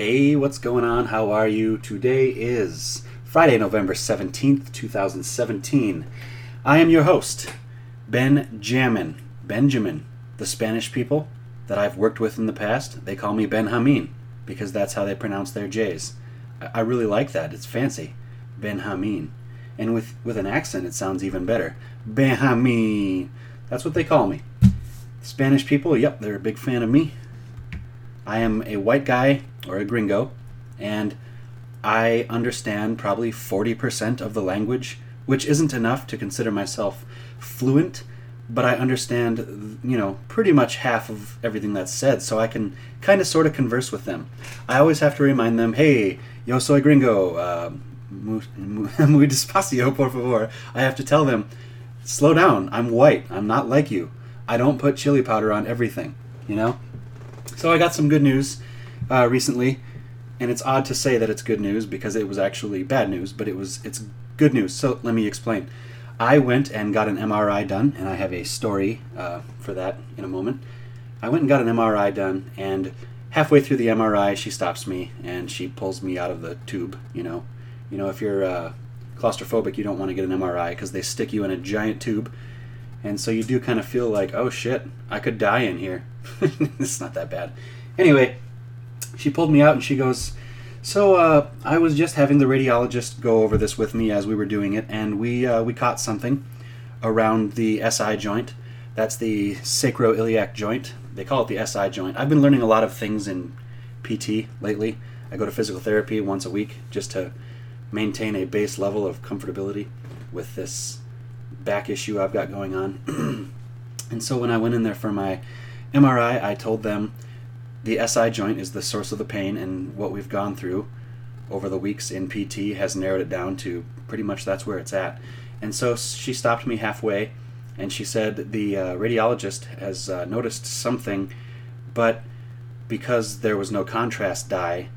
Hey, what's going on? How are you? Today is Friday, November 17th, 2017. I am your host, Ben Jamin. Benjamin. The Spanish people that I've worked with in the past, they call me Ben Hamin because that's how they pronounce their J's. I I really like that. It's fancy. Ben Hamin. And with, with an accent, it sounds even better. Benjamin. That's what they call me. Spanish people, yep, they're a big fan of me. I am a white guy or a gringo, and I understand probably 40% of the language, which isn't enough to consider myself fluent, but I understand, you know, pretty much half of everything that's said, so I can kind of sort of converse with them. I always have to remind them, hey, yo soy gringo, uh, muy, despacio, por favor. I have to tell them, slow down, I'm white, I'm not like you. I don't put chili powder on everything, you know? So I got some good news uh, recently, and it's odd to say that it's good news because it was actually bad news, but it was it's good news. So let me explain. I went and got an MRI done, and I have a story uh, for that in a moment. I went and got an MRI done, and halfway through the MRI, she stops me and she pulls me out of the tube. You know, you know, if you're uh, claustrophobic, you don't want to get an MRI because they stick you in a giant tube, and so you do kind of feel like, oh shit, I could die in here. it's not that bad. Anyway, she pulled me out and she goes, so uh, I was just having the radiologist go over this with me as we were doing it, and we uh, we caught something around the SI joint. That's the sacroiliac joint. They call it the SI joint. I've been learning a lot of things in PT lately. I go to physical therapy once a week just to maintain a base level of comfortability with this back issue I've got going on. and so when I went in there for my MRI, I told them the SI joint is the source of the pain, and what we've gone through over the weeks in PT has narrowed it down to pretty much that's where it's at. And so she stopped me halfway and she said the uh, radiologist has uh, noticed something, but because there was no contrast dye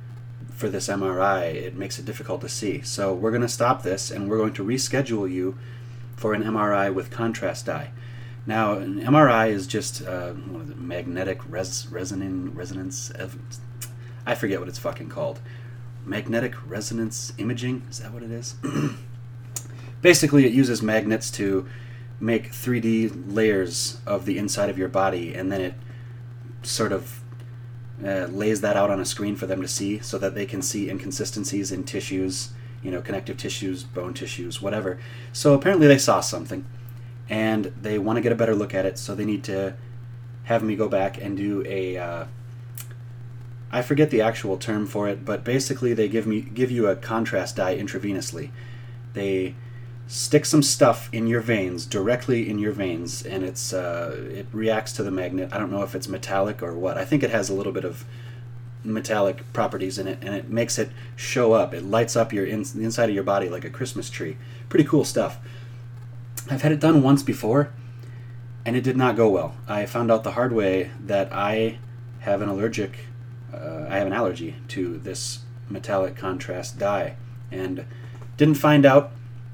for this MRI, it makes it difficult to see. So we're going to stop this and we're going to reschedule you for an MRI with contrast dye. Now, an MRI is just uh, magnetic res- resonin- resonance. ev- I forget what it's fucking called. Magnetic resonance imaging? Is that what it is? Basically, it uses magnets to make 3D layers of the inside of your body, and then it sort of uh, lays that out on a screen for them to see so that they can see inconsistencies in tissues, you know, connective tissues, bone tissues, whatever. So apparently they saw something and they want to get a better look at it, so they need to have me go back and do a. Uh, I forget the actual term for it, but basically they give me give you a contrast dye intravenously. They stick some stuff in your veins directly in your veins, and it's uh, it reacts to the magnet. I don't know if it's metallic or what. I think it has a little bit of metallic properties in it, and it makes it show up. It lights up your in, the inside of your body like a Christmas tree. Pretty cool stuff. I've had it done once before, and it did not go well. I found out the hard way that I have an allergic, uh, I have an allergy to this metallic contrast dye, and didn't find out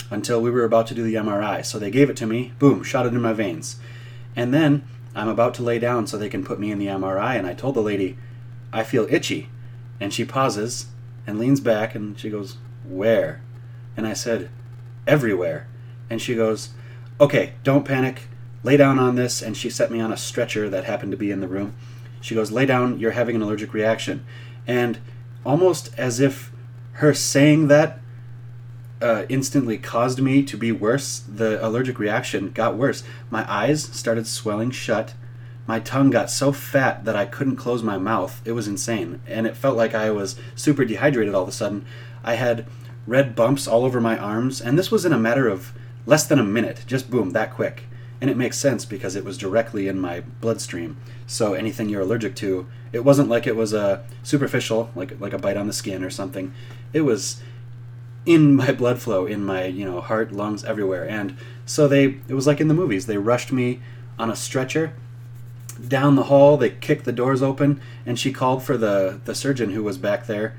until we were about to do the MRI. So they gave it to me, boom, shot it in my veins, and then I'm about to lay down so they can put me in the MRI, and I told the lady, I feel itchy, and she pauses and leans back and she goes, Where? And I said, Everywhere. And she goes, Okay, don't panic. Lay down on this. And she set me on a stretcher that happened to be in the room. She goes, Lay down, you're having an allergic reaction. And almost as if her saying that uh, instantly caused me to be worse, the allergic reaction got worse. My eyes started swelling shut. My tongue got so fat that I couldn't close my mouth. It was insane. And it felt like I was super dehydrated all of a sudden. I had red bumps all over my arms, and this was in a matter of less than a minute. Just boom, that quick. And it makes sense because it was directly in my bloodstream. So anything you're allergic to, it wasn't like it was a superficial, like like a bite on the skin or something. It was in my blood flow, in my you know heart, lungs, everywhere. And so they, it was like in the movies. They rushed me on a stretcher down the hall. They kicked the doors open, and she called for the the surgeon who was back there.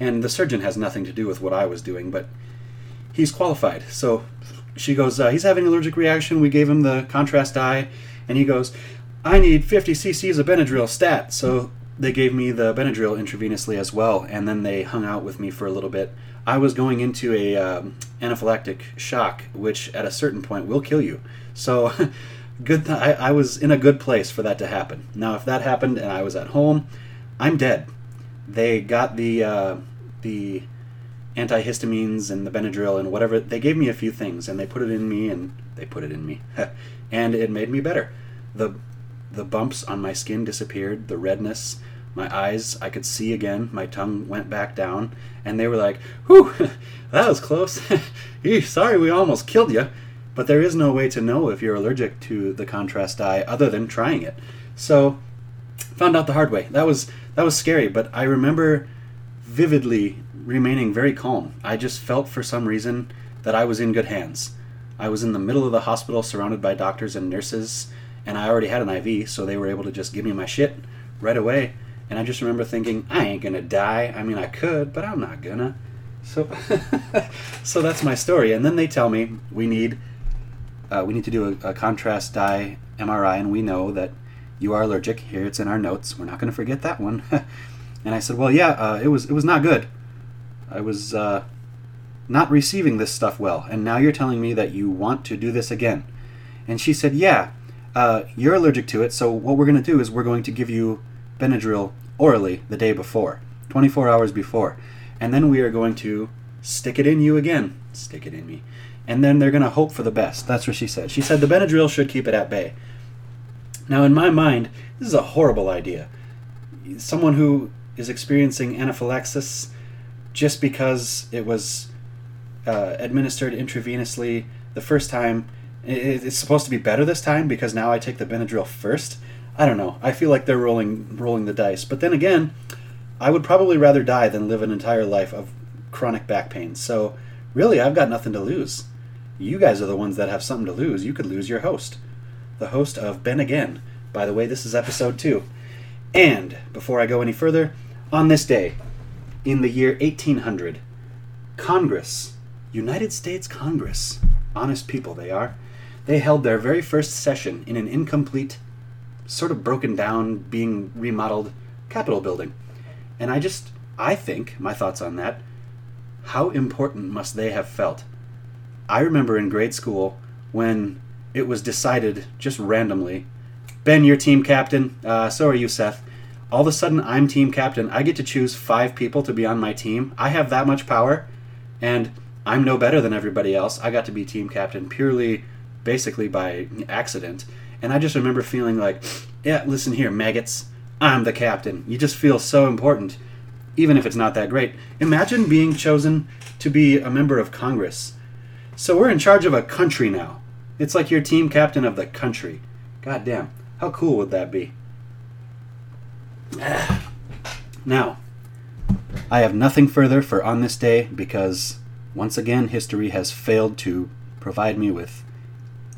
And the surgeon has nothing to do with what I was doing, but he's qualified. So she goes, uh, he's having an allergic reaction. We gave him the contrast dye, and he goes, I need 50 cc's of Benadryl stat. So they gave me the Benadryl intravenously as well, and then they hung out with me for a little bit. I was going into a um, anaphylactic shock, which at a certain point will kill you. So, good. Th- I, I was in a good place for that to happen. Now, if that happened and I was at home, I'm dead. They got the uh, the antihistamines and the Benadryl and whatever. They gave me a few things and they put it in me and they put it in me, and it made me better. the The bumps on my skin disappeared. The redness my eyes I could see again. My tongue went back down, and they were like, "Whew, that was close. Sorry, we almost killed you." But there is no way to know if you're allergic to the contrast dye other than trying it. So, found out the hard way. That was that was scary, but I remember vividly remaining very calm. I just felt for some reason that I was in good hands. I was in the middle of the hospital surrounded by doctors and nurses, and I already had an IV, so they were able to just give me my shit right away and I just remember thinking, I ain't gonna die. I mean, I could, but I'm not gonna. So, so that's my story. And then they tell me we need, uh, we need to do a, a, contrast dye MRI, and we know that you are allergic. Here, it's in our notes. We're not gonna forget that one. and I said, well, yeah, uh, it was, it was not good. I was uh, not receiving this stuff well, and now you're telling me that you want to do this again. And she said, yeah, uh, you're allergic to it. So what we're gonna do is we're going to give you Benadryl orally the day before, 24 hours before. And then we are going to stick it in you again. Stick it in me. And then they're going to hope for the best. That's what she said. She said the Benadryl should keep it at bay. Now, in my mind, this is a horrible idea. Someone who is experiencing anaphylaxis just because it was uh, administered intravenously the first time, it's supposed to be better this time because now I take the Benadryl first. I don't know. I feel like they're rolling rolling the dice. But then again, I would probably rather die than live an entire life of chronic back pain. So really, I've got nothing to lose. You guys are the ones that have something to lose. You could lose your host, the host of Ben Again. By the way, this is episode two. And before I go any further, on this day, in the year 1800, Congress, United States Congress, honest people they are, they held their very first session in an incomplete sort of broken down, being remodeled Capitol building. And I just, I think, my thoughts on that, how important must they have felt? I remember in grade school when it was decided just randomly Ben, you're team captain. Uh, so are you, Seth. All of a sudden, I'm team captain. I get to choose five people to be on my team. I have that much power, and I'm no better than everybody else. I got to be team captain purely, basically by accident. And I just remember feeling like, yeah, listen here, maggots. I'm the captain. You just feel so important, even if it's not that great. Imagine being chosen to be a member of Congress. So we're in charge of a country now. It's like you're team captain of the country. God damn. How cool would that be? Now, I have nothing further for on this day because once again history has failed to provide me with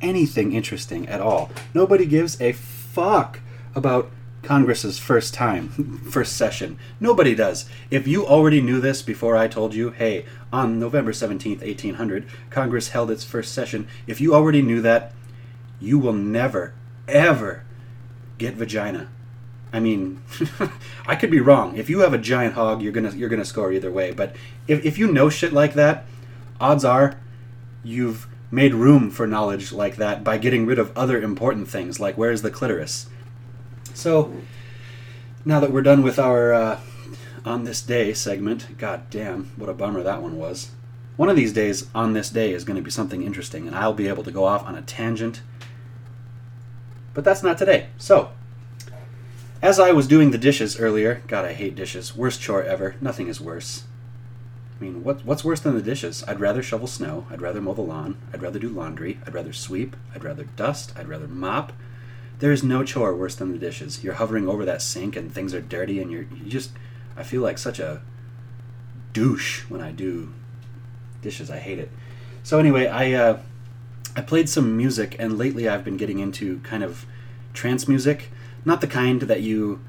anything interesting at all. Nobody gives a fuck about Congress's first time, first session. Nobody does. If you already knew this before I told you, hey, on November 17th, 1800, Congress held its first session, if you already knew that, you will never, ever get vagina. I mean, I could be wrong. If you have a giant hog, you're gonna you're gonna score either way. But if, if you know shit like that, odds are you've made room for knowledge like that by getting rid of other important things, like where's the clitoris. So, now that we're done with our uh, on this day segment, god damn, what a bummer that one was. One of these days, on this day, is going to be something interesting, and I'll be able to go off on a tangent. But that's not today. So, as I was doing the dishes earlier, God, I hate dishes. Worst chore ever. Nothing is worse. I mean, what, what's worse than the dishes? I'd rather shovel snow. I'd rather mow the lawn. I'd rather do laundry. I'd rather sweep. I'd rather dust. I'd rather mop. There is no chore worse than the dishes. You're hovering over that sink and things are dirty and you're you just I feel like such a douche when I do dishes. I hate it. So anyway, I uh, I played some music and lately I've been getting into kind of trance music, not the kind that you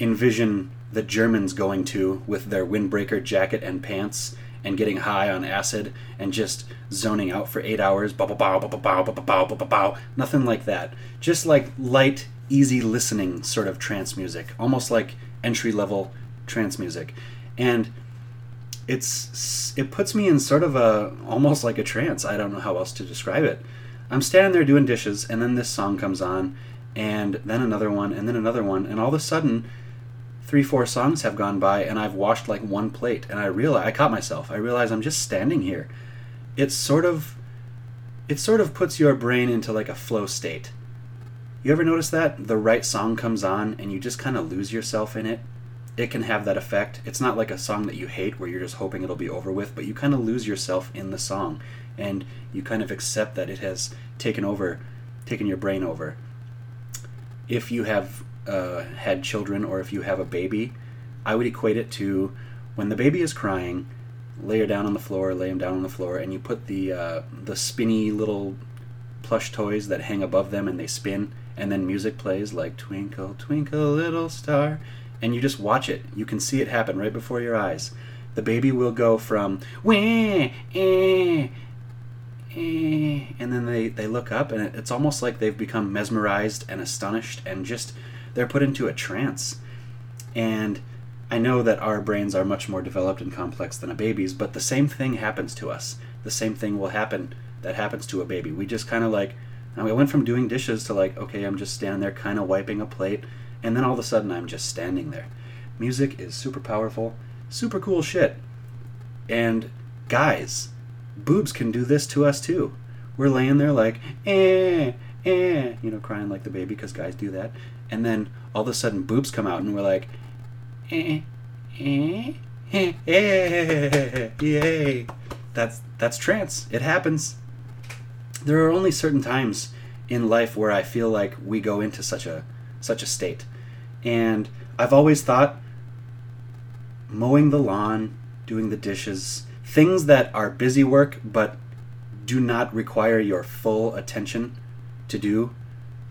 envision the Germans going to with their windbreaker jacket and pants and getting high on acid and just zoning out for eight hours. Bow, bow, bow, bow, bow, bow, bow, bow, bow. Nothing like that. Just like light, easy listening sort of trance music. Almost like entry level trance music, and it's it puts me in sort of a almost like a trance. I don't know how else to describe it. I'm standing there doing dishes, and then this song comes on, and then another one, and then another one, and all of a sudden, three, four songs have gone by, and I've washed like one plate, and I realize I caught myself. I realize I'm just standing here. It's sort of, it sort of puts your brain into like a flow state. You ever notice that the right song comes on, and you just kind of lose yourself in it? it can have that effect. It's not like a song that you hate where you're just hoping it'll be over with, but you kind of lose yourself in the song and you kind of accept that it has taken over, taken your brain over. If you have uh, had children or if you have a baby, I would equate it to when the baby is crying, lay her down on the floor, lay him down on the floor, and you put the uh, the spinny little plush toys that hang above them and they spin, and then music plays like Twinkle, Twinkle, Little Star and you just watch it. You can see it happen right before your eyes. The baby will go from wah, eh, eh, and then they, they look up, and it's almost like they've become mesmerized and astonished, and just they're put into a trance. And I know that our brains are much more developed and complex than a baby's, but the same thing happens to us. The same thing will happen that happens to a baby. We just kind of like, and we went from doing dishes to like, okay, I'm just standing there kind of wiping a plate and then all of a sudden I'm just standing there. Music is super powerful, super cool shit. And guys, boobs can do this to us too. We're laying there like, eh, eh, you know, crying like the baby because guys do that. And then all of a sudden boobs come out and we're like, eh, eh, eh, eh, yay. That's, that's trance. It happens. There are only certain times in life where I feel like we go into such a such a state. And I've always thought mowing the lawn, doing the dishes, things that are busy work but do not require your full attention to do.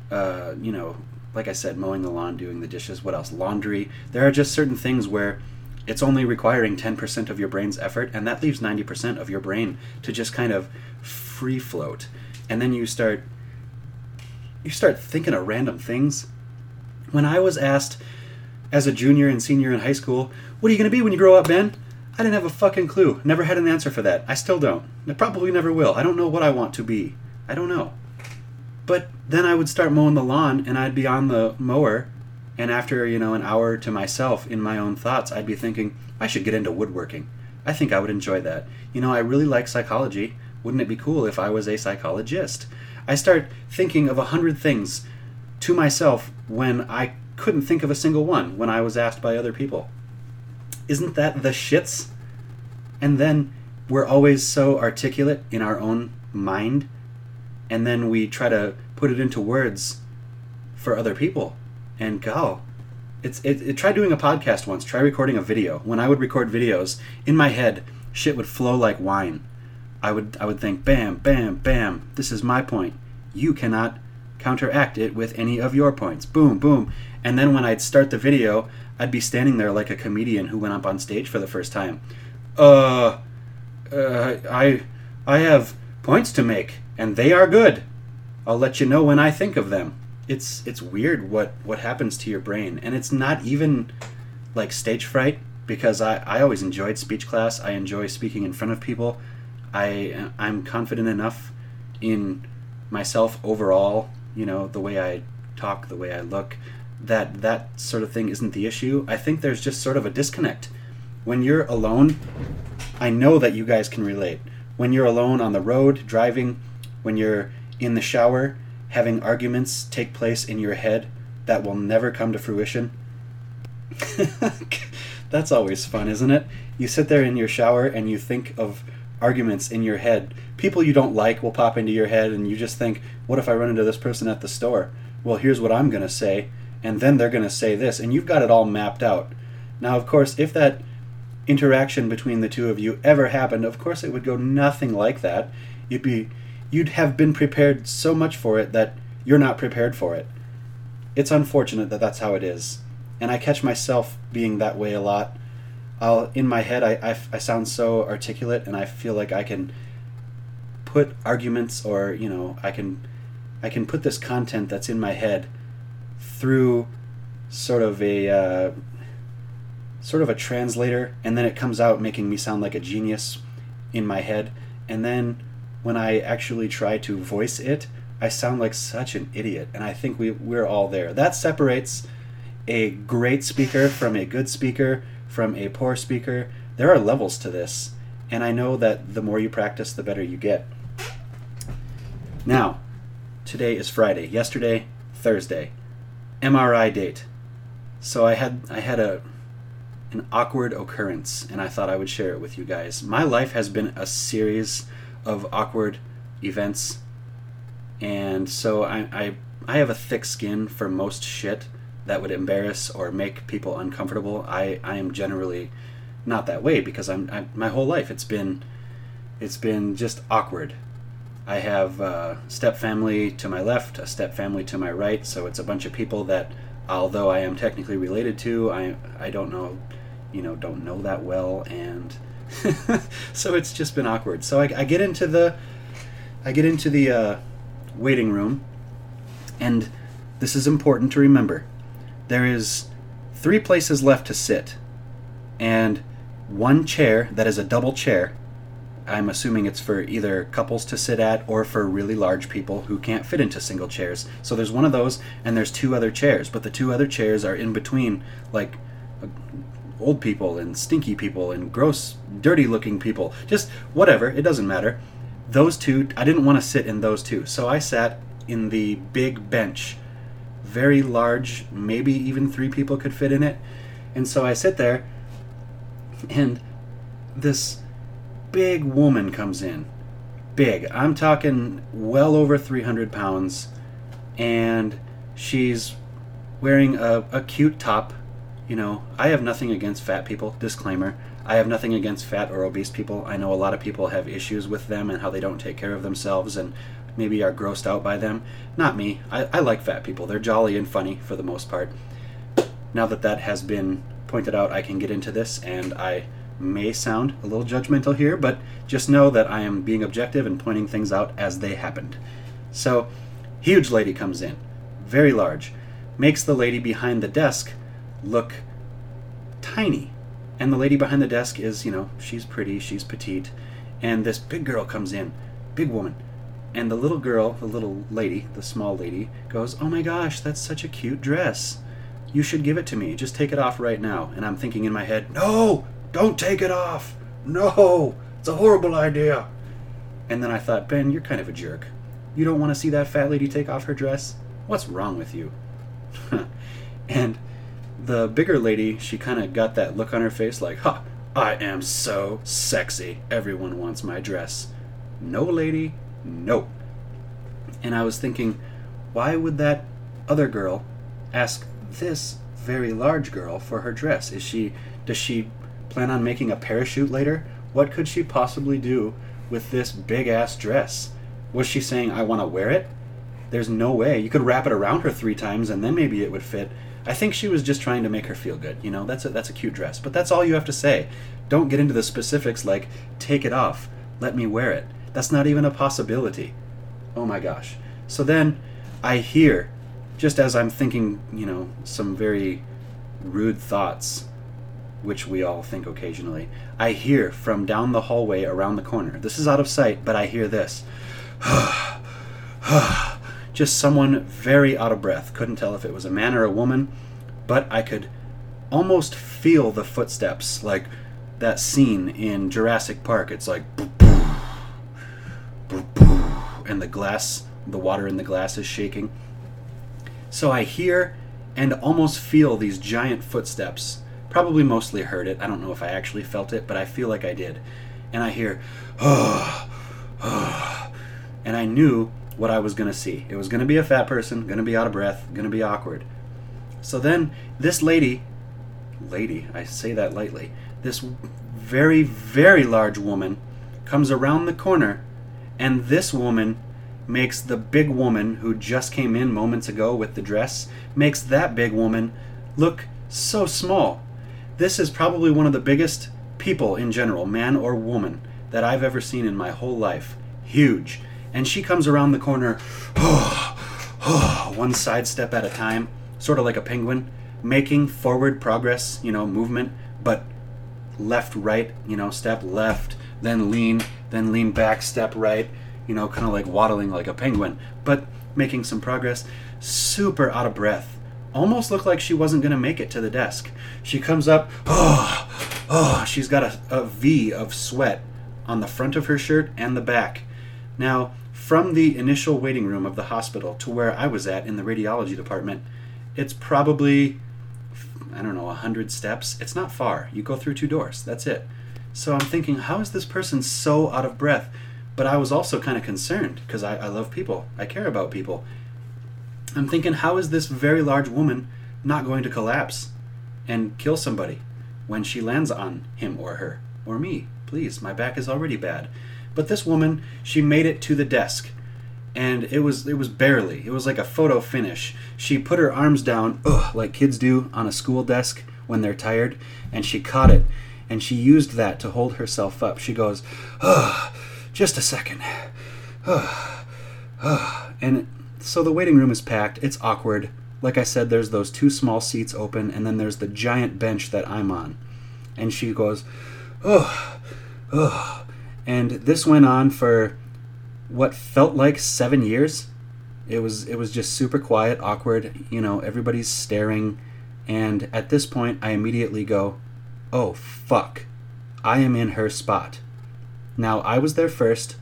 Uh, you know, like I said, mowing the lawn, doing the dishes, what else? Laundry. There are just certain things where it's only requiring 10% of your brain's effort, and that leaves 90% of your brain to just kind of free float. And then you start you start thinking of random things when I was asked as a junior and senior in high school, what are you going to be when you grow up, Ben? I didn't have a fucking clue. Never had an answer for that. I still don't. I probably never will. I don't know what I want to be. I don't know. But then I would start mowing the lawn and I'd be on the mower and after, you know, an hour to myself in my own thoughts, I'd be thinking, I should get into woodworking. I think I would enjoy that. You know, I really like psychology. Wouldn't it be cool if I was a psychologist? I start thinking of a hundred things to myself when I couldn't think of a single one when I was asked by other people. Isn't that the shits? And then we're always so articulate in our own mind, and then we try to put it into words for other people. And go, it's it, it try doing a podcast once. Try recording a video. When I would record videos, in my head, shit would flow like wine. I would I would think, bam, bam, bam. This is my point. You cannot counteract it with any of your points. Boom, boom. And then when I'd start the video, I'd be standing there like a comedian who went up on stage for the first time. Uh, uh, I, I have points to make, and they are good. I'll let you know when I think of them. It's it's weird what what happens to your brain, and it's not even like stage fright because I I always enjoyed speech class. I enjoy speaking in front of people. I I'm confident enough in myself overall you know, the way I talk, the way I look, that that sort of thing isn't the issue. I think there's just sort of a disconnect. When you're alone, I know that you guys can relate. When you're alone on the road, driving, when you're in the shower, having arguments take place in your head that will never come to fruition. That's always fun, isn't it? You sit there in your shower and you think of arguments in your head. People you don't like will pop into your head, and you just think, what if I run into this person at the store? Well, here's what I'm going to say, and then they're going to say this, and you've got it all mapped out. Now, of course, if that interaction between the two of you ever happened, of course it would go nothing like that. You'd be you'd have been prepared so much for it that you're not prepared for it. It's unfortunate that that's how it is. And I catch myself being that way a lot I'll in my head I, I, I sound so articulate and I feel like I can put arguments or you know I can I can put this content that's in my head through sort of a uh, sort of a translator, and then it comes out making me sound like a genius in my head. And then when I actually try to voice it, I sound like such an idiot. And I think we, we're all there. That separates a great speaker from a good speaker from a poor speaker. There are levels to this. And I know that the more you practice, the better you get. Now, today is Friday. Yesterday, Thursday. MRI date. So I had I had a an awkward occurrence and I thought I would share it with you guys. My life has been a series of awkward events and so I I, I have a thick skin for most shit that would embarrass or make people uncomfortable. I, I am generally not that way because I'm I, my whole life it's been it's been just awkward I have a step family to my left, a step family to my right, so it's a bunch of people that, although I am technically related to, I I don't know, you know, don't know that well, and so it's just been awkward. So I, I get into the, I get into the uh, waiting room, and this is important to remember. There is three places left to sit, and one chair that is a double chair I'm assuming it's for either couples to sit at or for really large people who can't fit into single chairs. So there's one of those, and there's two other chairs, but the two other chairs are in between, like uh, old people and stinky people and gross, dirty looking people. Just whatever, it doesn't matter. Those two, I didn't want to sit in those two, so I sat in the big bench. Very large, maybe even three people could fit in it. And so I sit there, and this big woman comes in. Big. I'm talking well over 300 pounds. And she's wearing a, a cute top. You know, I have nothing against fat people. Disclaimer. I have nothing against fat or obese people. I know a lot of people have issues with them and how they don't take care of themselves and maybe are grossed out by them. Not me. I, I like fat people. They're jolly and funny for the most part. Now that that has been pointed out, I can get into this, and I may sound a little judgmental here, but just know that I am being objective and pointing things out as they happened. So, huge lady comes in, very large, makes the lady behind the desk look tiny. And the lady behind the desk is, you know, she's pretty, she's petite. And this big girl comes in, big woman. And the little girl, the little lady, the small lady, goes, Oh my gosh, that's such a cute dress. You should give it to me. Just take it off right now. And I'm thinking in my head, No, don't take it off! No! It's a horrible idea! And then I thought, Ben, you're kind of a jerk. You don't want to see that fat lady take off her dress? What's wrong with you? and the bigger lady, she kind of got that look on her face like, ha, I am so sexy. Everyone wants my dress. No, lady, no. And I was thinking, why would that other girl ask this very large girl for her dress? Is she, does she plan on making a parachute later? What could she possibly do with this big ass dress? Was she saying, I want to wear it? There's no way. You could wrap it around her three times and then maybe it would fit. I think she was just trying to make her feel good. You know, that's a, that's a cute dress. But that's all you have to say. Don't get into the specifics like, take it off, let me wear it. That's not even a possibility. Oh my gosh. So then I hear, just as I'm thinking, you know, some very rude thoughts which we all think occasionally, I hear from down the hallway around the corner. This is out of sight, but I hear this. Just someone very out of breath. Couldn't tell if it was a man or a woman, but I could almost feel the footsteps, like that scene in Jurassic Park. It's like, and the glass, the water in the glass is shaking. So I hear and almost feel these giant footsteps Probably mostly heard it. I don't know if I actually felt it, but I feel like I did. And I hear, oh, oh, and I knew what I was going to see. It was going to be a fat person, going to be out of breath, going to be awkward. So then this lady, lady, I say that lightly, this very, very large woman comes around the corner, and this woman makes the big woman who just came in moments ago with the dress, makes that big woman look so small. This is probably one of the biggest people in general, man or woman, that I've ever seen in my whole life. Huge. And she comes around the corner, one side step at a time, sort of like a penguin, making forward progress, you know, movement but left, right, you know, step left, then lean, then lean back, step right, you know, kind of like waddling like a penguin, but making some progress. Super out of breath. Almost looked like she wasn't going to make it to the desk. She comes up, oh, oh, she's got a, a V of sweat on the front of her shirt and the back. Now, from the initial waiting room of the hospital to where I was at in the radiology department, it's probably, I don't know, 100 steps. It's not far. You go through two doors. That's it. So I'm thinking, how is this person so out of breath? But I was also kind of concerned because I, I love people, I care about people. I'm thinking, how is this very large woman not going to collapse and kill somebody when she lands on him or her or me? Please, my back is already bad. But this woman, she made it to the desk and it was it was barely. It was like a photo finish. She put her arms down, ugh, like kids do on a school desk when they're tired, and she caught it, and she used that to hold herself up. She goes, ugh, just a second, ugh, ugh. and so the waiting room is packed. It's awkward. Like I said, there's those two small seats open, and then there's the giant bench that I'm on. And she goes, ugh, ugh. And this went on for what felt like seven years. It was it was just super quiet, awkward. You know, everybody's staring, and at this point, I immediately go, "Oh fuck, I am in her spot." Now I was there first,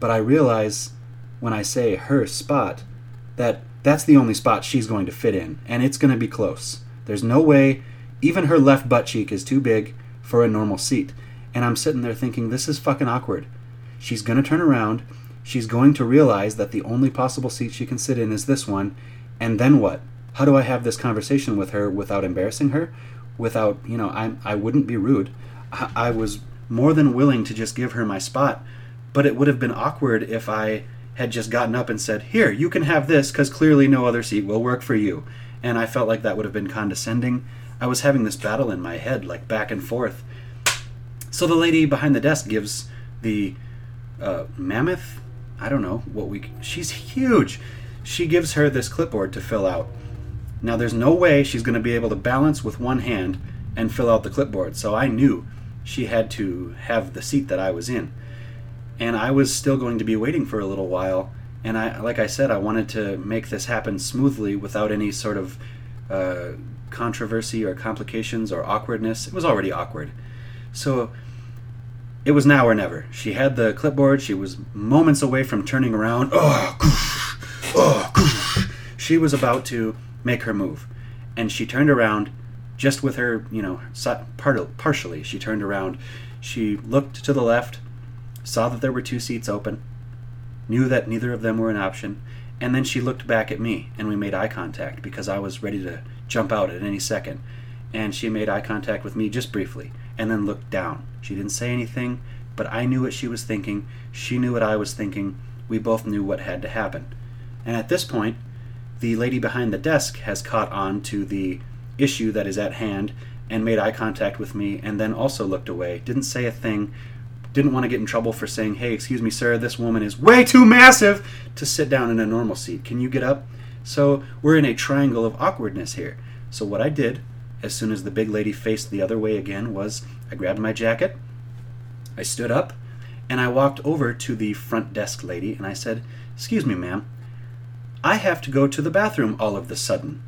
but I realize when I say her spot that that's the only spot she's going to fit in, and it's going to be close. There's no way, even her left butt cheek is too big for a normal seat. And I'm sitting there thinking, this is fucking awkward. She's going to turn around she's going to realize that the only possible seat she can sit in is this one. And then what? How do I have this conversation with her without embarrassing her? Without, you know, I, I wouldn't be rude. I, I was more than willing to just give her my spot, but it would have been awkward if I had just gotten up and said, Here, you can have this because clearly no other seat will work for you. And I felt like that would have been condescending. I was having this battle in my head, like back and forth. So the lady behind the desk gives the uh, mammoth I don't know what we. She's huge. She gives her this clipboard to fill out. Now, there's no way she's going to be able to balance with one hand and fill out the clipboard. So I knew she had to have the seat that I was in. And I was still going to be waiting for a little while. And I, like I said, I wanted to make this happen smoothly without any sort of uh, controversy or complications or awkwardness. It was already awkward. So it was now or never. She had the clipboard. She was moments away from turning around. Oh, oh, she was about to make her move. And she turned around just with her, you know, partially. She turned around. She looked to the left, saw that there were two seats open, knew that neither of them were an option, and then she looked back at me and we made eye contact because I was ready to jump out at any second. And she made eye contact with me just briefly and then looked down. She didn't say anything, but I knew what she was thinking. She knew what I was thinking. We both knew what had to happen. And at this point, the lady behind the desk has caught on to the issue that is at hand and made eye contact with me and then also looked away. Didn't say a thing. Didn't want to get in trouble for saying, hey, excuse me, sir, this woman is way too massive to sit down in a normal seat. Can you get up? So we're in a triangle of awkwardness here. So what I did as soon as the big lady faced the other way again was I grabbed my jacket, I stood up, and I walked over to the front desk lady and I said, Excuse me, ma'am. I have to go to the bathroom all of the sudden.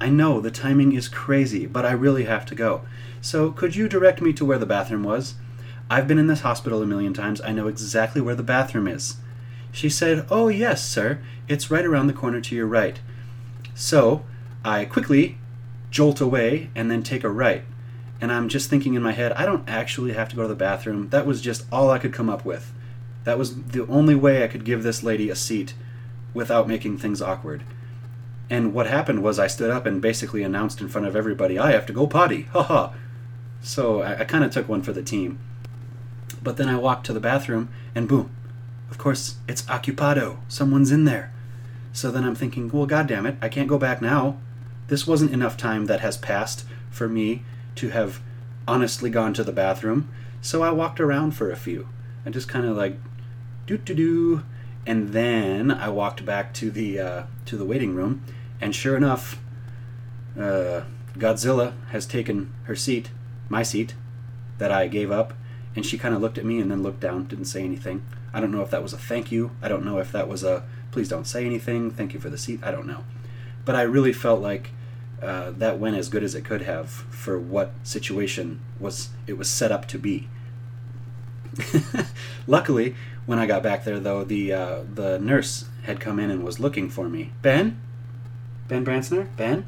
I know the timing is crazy, but I really have to go. So could you direct me to where the bathroom was? I've been in this hospital a million times. I know exactly where the bathroom is. She said, Oh, yes, sir. It's right around the corner to your right. So I quickly jolt away and then take a right. And I'm just thinking in my head, I don't actually have to go to the bathroom. That was just all I could come up with. That was the only way I could give this lady a seat without making things awkward. And what happened was I stood up and basically announced in front of everybody, I have to go potty. Ha ha. So I, I kind of took one for the team. But then I walked to the bathroom and boom. Of course, it's occupado. Someone's in there. So then I'm thinking, well, goddamn it, I can't go back now this wasn't enough time that has passed for me to have honestly gone to the bathroom. So I walked around for a few and just kind of like doo doo doo, and then I walked back to the uh, to the waiting room, and sure enough, uh, Godzilla has taken her seat my seat that I gave up, and she kind of looked at me and then looked down, didn't say anything. I don't know if that was a thank you. I don't know if that was a please don't say anything, thank you for the seat. I don't know. But I really felt like uh, that went as good as it could have for what situation was it was set up to be. Luckily, when I got back there, though, the uh, the nurse had come in and was looking for me. Ben, Ben Bransner, Ben,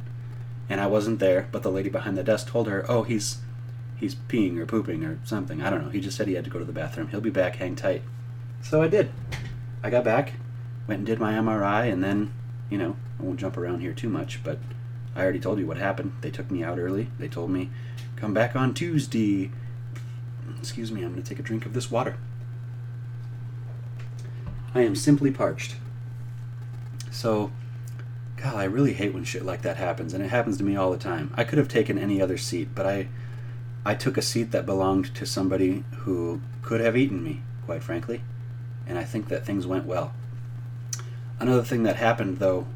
and I wasn't there. But the lady behind the desk told her, "Oh, he's he's peeing or pooping or something. I don't know. He just said he had to go to the bathroom. He'll be back. Hang tight." So I did. I got back, went and did my MRI, and then, you know, I won't jump around here too much, but I already told you what happened. They took me out early. They told me, come back on Tuesday. Excuse me, I'm going to take a drink of this water. I am simply parched. So, God, I really hate when shit like that happens, and it happens to me all the time. I could have taken any other seat, but I, I took a seat that belonged to somebody who could have eaten me, quite frankly, and I think that things went well. Another thing that happened, though,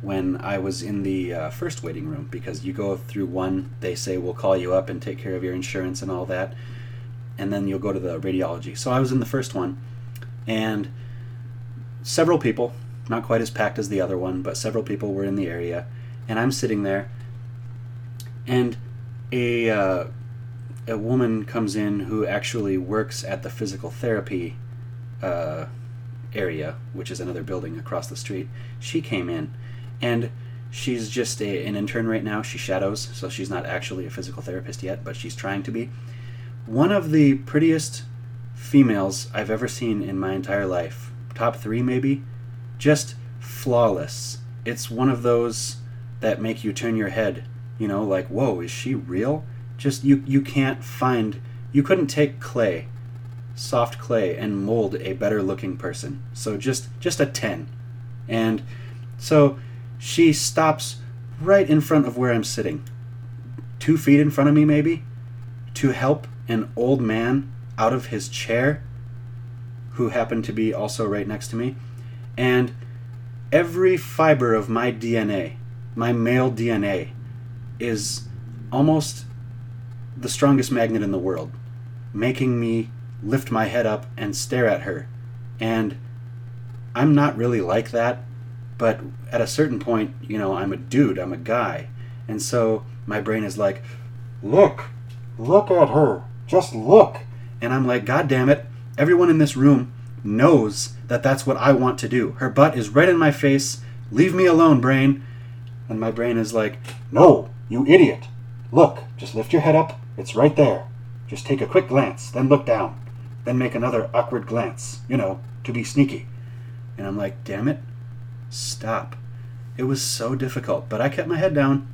when I was in the uh, first waiting room, because you go through one, they say we'll call you up and take care of your insurance and all that, and then you'll go to the radiology. So I was in the first one, and several people, not quite as packed as the other one, but several people were in the area, and I'm sitting there, and a uh, a woman comes in who actually works at the physical therapy uh, area, which is another building across the street. She came in, and she's just a, an intern right now. She shadows, so she's not actually a physical therapist yet, but she's trying to be. One of the prettiest females I've ever seen in my entire life. Top three, maybe. Just flawless. It's one of those that make you turn your head. You know, like, whoa, is she real? Just you you can't find you couldn't take clay, soft clay, and mold a better looking person. So just just a ten. And so she stops right in front of where I'm sitting. Two feet in front of me maybe, to help an old man out of his chair who happened to be also right next to me. And every fiber of my DNA, my male DNA, is almost the strongest magnet in the world, making me lift my head up and stare at her. And I'm not really like that, but at a certain point, you know, I'm a dude, I'm a guy. And so my brain is like, look, look at her, just look. And I'm like, God damn it, everyone in this room knows that that's what I want to do. Her butt is right in my face. Leave me alone, brain. And my brain is like, no, you idiot. Look, just lift your head up it's right there. Just take a quick glance, then look down. Then make another awkward glance, you know, to be sneaky. And I'm like, damn it, stop. It was so difficult, but I kept my head down.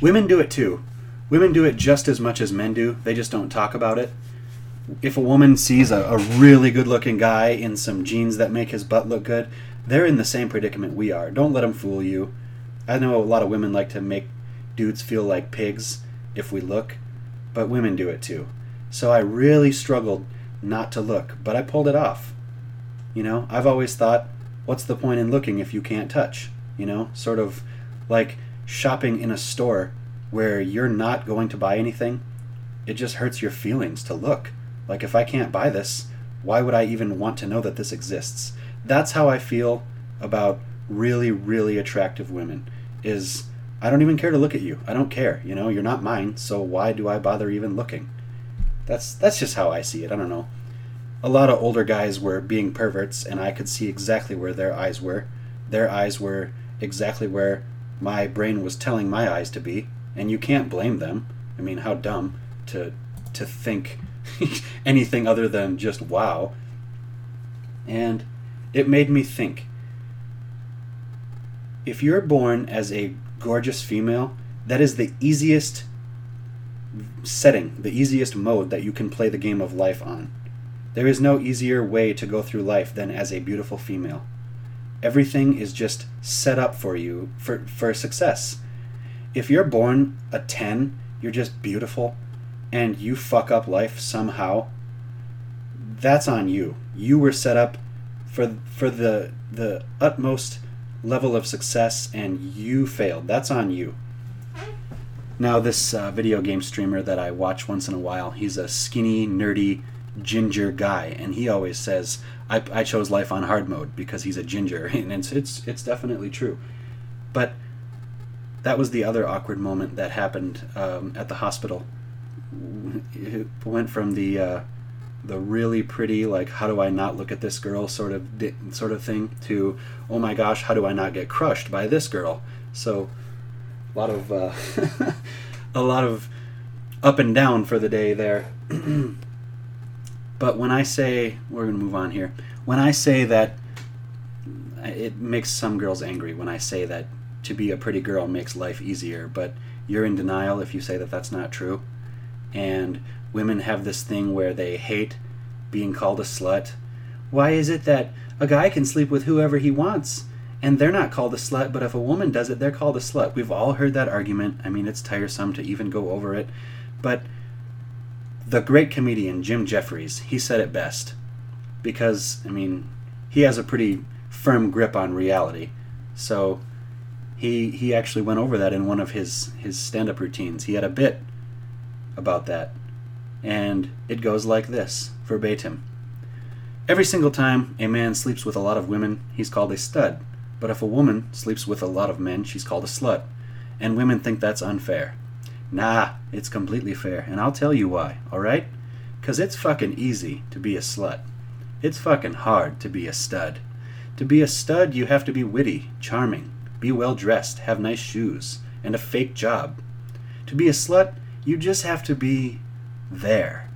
Women do it too. Women do it just as much as men do, they just don't talk about it. If a woman sees a, a really good looking guy in some jeans that make his butt look good, they're in the same predicament we are. Don't let them fool you. I know a lot of women like to make dudes feel like pigs if we look, but women do it too. So I really struggled not to look, but I pulled it off. You know, I've always thought, what's the point in looking if you can't touch? You know, sort of like shopping in a store where you're not going to buy anything. It just hurts your feelings to look. Like, if I can't buy this, why would I even want to know that this exists? That's how I feel about really, really attractive women. Is I don't even care to look at you. I don't care. You know, you're not mine, so why do I bother even looking? That's that's just how I see it. I don't know. A lot of older guys were being perverts, and I could see exactly where their eyes were. Their eyes were exactly where my brain was telling my eyes to be, and you can't blame them. I mean, how dumb to to think anything other than just wow. And it made me think. If you're born as a gorgeous female, that is the easiest setting, the easiest mode that you can play the game of life on. There is no easier way to go through life than as a beautiful female. Everything is just set up for you for, for success. If you're born a 10, you're just beautiful, and you fuck up life somehow, that's on you. You were set up for for the the utmost level of success and you failed. That's on you. Now, this uh, video game streamer that I watch once in a while, he's a skinny, nerdy, ginger guy, and he always says, I, I chose life on hard mode because he's a ginger, and it's, it's, it's definitely true. But that was the other awkward moment that happened um, at the hospital. It went from the uh, the really pretty like how do I not look at this girl sort of sort of thing to oh my gosh how do I not get crushed by this girl. So a lot of uh, a lot of up and down for the day there. but when I say we're going to move on here, when I say that it makes some girls angry when I say that to be a pretty girl makes life easier, but you're in denial if you say that that's not true. And women have this thing where they hate being called a slut. Why is it that a guy can sleep with whoever he wants and they're not called a slut, but if a woman does it, they're called a slut? We've all heard that argument. I mean, it's tiresome to even go over it. But the great comedian Jim Jeffries, he said it best. Because, I mean, he has a pretty firm grip on reality. So he he actually went over that in one of his his stand-up routines. He had a bit about that. And it goes like this, verbatim. Every single time a man sleeps with a lot of women, he's called a stud. But if a woman sleeps with a lot of men, she's called a slut. And women think that's unfair. Nah, it's completely fair, and I'll tell you why, alright? Because it's fucking easy to be a slut. It's fucking hard to be a stud. To be a stud, you have to be witty, charming, be well dressed, have nice shoes, and a fake job. To be a slut, you just have to be there.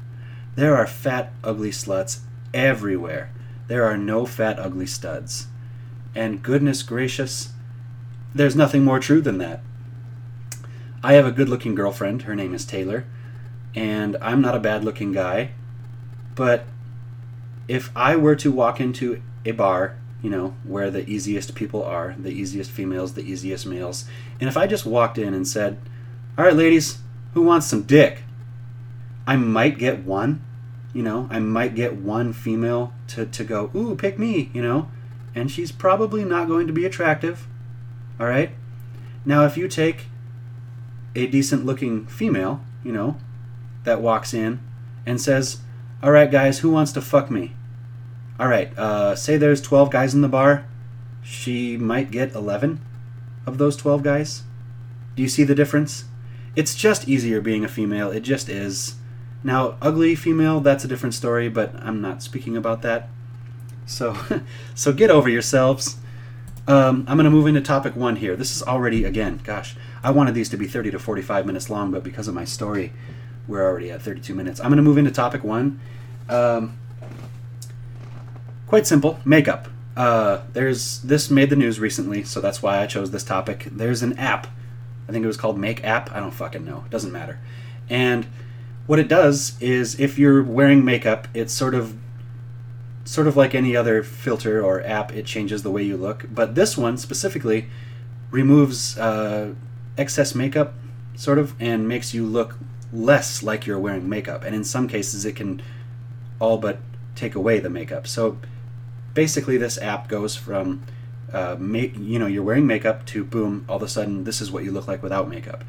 There are fat, ugly sluts everywhere. There are no fat, ugly studs. And goodness gracious, there's nothing more true than that. I have a good looking girlfriend. Her name is Taylor. And I'm not a bad looking guy. But if I were to walk into a bar, you know, where the easiest people are, the easiest females, the easiest males, and if I just walked in and said, All right, ladies, who wants some dick? I might get one, you know, I might get one female to, to go, ooh, pick me, you know, and she's probably not going to be attractive. All right. Now, if you take a decent looking female, you know, that walks in and says, all right, guys, who wants to fuck me? All right, uh, say there's 12 guys in the bar. She might get 11 of those 12 guys. Do you see the difference? It's just easier being a female. It just is. Now, ugly female, that's a different story, but I'm not speaking about that. So, so get over yourselves. Um, I'm going to move into topic one here. This is already, again, gosh, I wanted these to be 30 to 45 minutes long, but because of my story, we're already at 32 minutes. I'm going to move into topic one. Um, quite simple makeup. Uh, there's this made the news recently, so that's why I chose this topic. There's an app. I think it was called Make App. I don't fucking know. It doesn't matter. And what it does is if you're wearing makeup, it's sort of sort of like any other filter or app, it changes the way you look. But this one specifically removes uh, excess makeup, sort of, and makes you look less like you're wearing makeup. And in some cases, it can all but take away the makeup. So basically, this app goes from uh, make you know you're wearing makeup to boom, all of a sudden this is what you look like without makeup,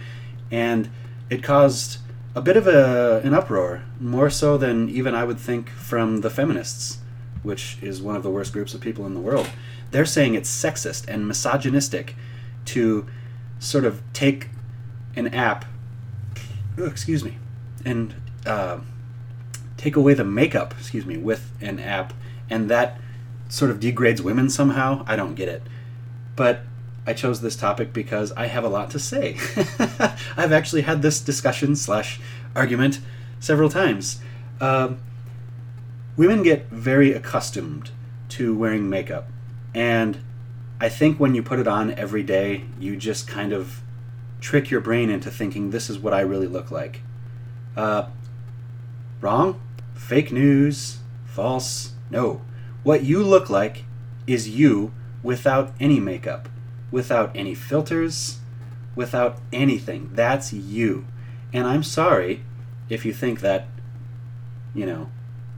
and it caused a bit of a, an uproar, more so than even I would think from the feminists, which is one of the worst groups of people in the world. They're saying it's sexist and misogynistic to sort of take an app, oh, excuse me, and uh, take away the makeup, excuse me, with an app, and that sort of degrades women somehow. I don't get it. But I chose this topic because I have a lot to say. I've actually had this discussion slash argument several times. Uh, women get very accustomed to wearing makeup, and I think when you put it on every day, you just kind of trick your brain into thinking this is what I really look like. Uh, wrong? Fake news? False? No. What you look like is you without any makeup without any filters, without anything. That's you. And I'm sorry if you think that, you know,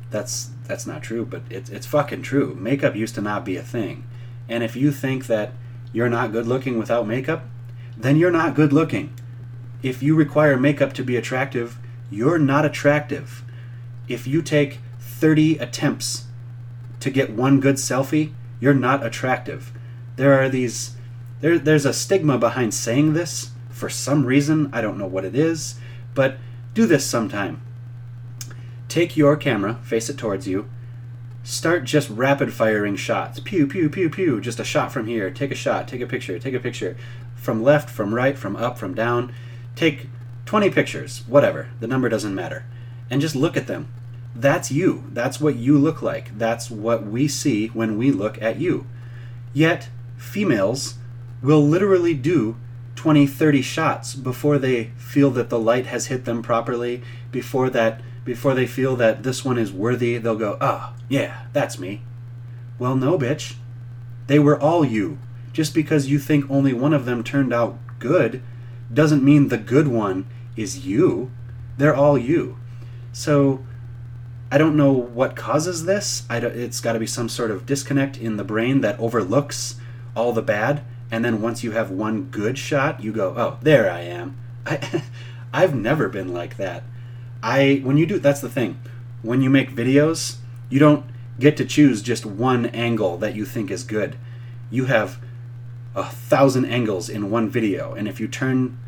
that's that's not true, but it's it's fucking true. Makeup used to not be a thing. And if you think that you're not good looking without makeup, then you're not good looking. if you require makeup to be attractive, you're not attractive. If you take 30 attempts to get one good selfie, you're not attractive. There are these there, there's a stigma behind saying this for some reason. I don't know what it is, but do this sometime. Take your camera, face it towards you, start just rapid firing shots. Pew, pew, pew, pew. Just a shot from here. Take a shot. Take a picture. Take a picture. From left, from right, from up, from down. Take 20 pictures, whatever. The number doesn't matter. And just look at them. That's you. That's what you look like. That's what we see when we look at you. Yet, females will literally do 20, 30 shots before they feel that the light has hit them properly, before that before they feel that this one is worthy, they'll go, "Ah, oh, yeah, that's me." Well, no, bitch. They were all you. Just because you think only one of them turned out good doesn't mean the good one is you. They're all you. So I don't know what causes this. it's got to be some sort of disconnect in the brain that overlooks all the bad and then once you have one good shot, you go, "Oh, there I am." I, I've never been like that. I when you do that's the thing. When you make videos, you don't get to choose just one angle that you think is good. You have a thousand angles in one video, and if you turn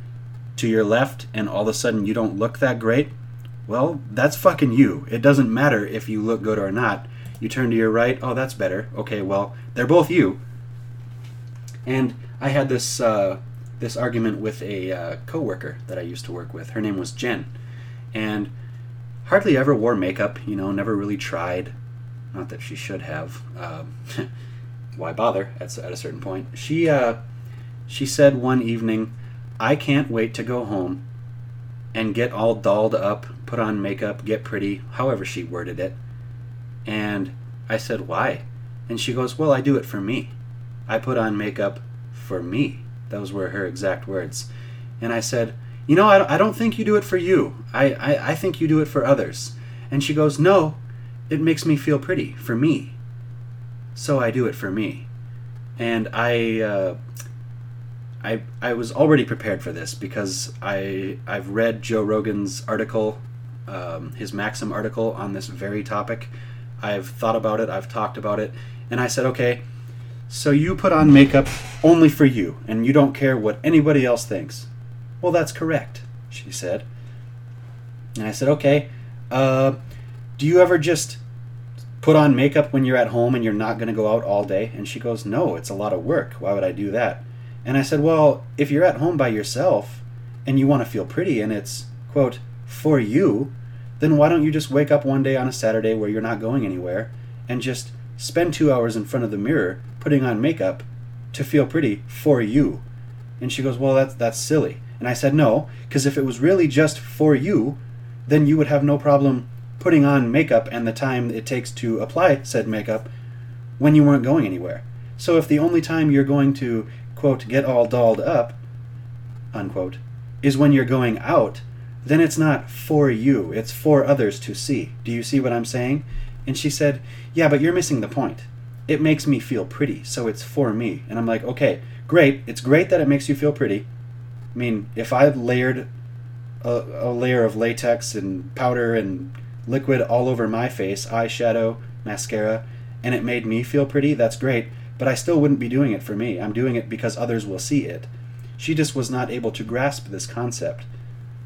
to your left and all of a sudden you don't look that great, well, that's fucking you. It doesn't matter if you look good or not. You turn to your right, oh, that's better. Okay, well, they're both you. And I had this uh, this argument with a uh, coworker that I used to work with. Her name was Jen, and hardly ever wore makeup. You know, never really tried. Not that she should have. Um, why bother? At, at a certain point, she uh, she said one evening, "I can't wait to go home and get all dolled up, put on makeup, get pretty." However she worded it, and I said, "Why?" And she goes, "Well, I do it for me." I put on makeup for me. Those were her exact words. And I said, You know, I, don't think you do it for you. I, I, I think you do it for others. And she goes, No, it makes me feel pretty for me. So I do it for me. And I. Uh, I, I was already prepared for this because I I've read Joe Rogan's article, um, his Maxim article on this very topic. I've thought about it, I've talked about it, and I said, okay, so you put on makeup only for you, and you don't care what anybody else thinks. Well, that's correct, she said. And I said, okay, uh, do you ever just put on makeup when you're at home and you're not going to go out all day? And she goes, no, it's a lot of work. Why would I do that? And I said, well, if you're at home by yourself and you want to feel pretty and it's, quote, for you, then why don't you just wake up one day on a Saturday where you're not going anywhere and just spend two hours in front of the mirror putting on makeup to feel pretty for you. And she goes, Well, that's, that's silly. And I said, No, because if it was really just for you, then you would have no problem putting on makeup and the time it takes to apply said makeup when you weren't going anywhere. So if the only time you're going to, quote, get all dolled up, unquote, is when you're going out, then it's not for you, it's for others to see. Do you see what I'm saying? And she said, Yeah, but you're missing the point. It makes me feel pretty, so it's for me. And I'm like, Okay, great. It's great that it makes you feel pretty. I mean, if I layered a, a layer of latex and powder and liquid all over my face, eyeshadow, mascara, and it made me feel pretty, that's great. But I still wouldn't be doing it for me. I'm doing it because others will see it. She just was not able to grasp this concept.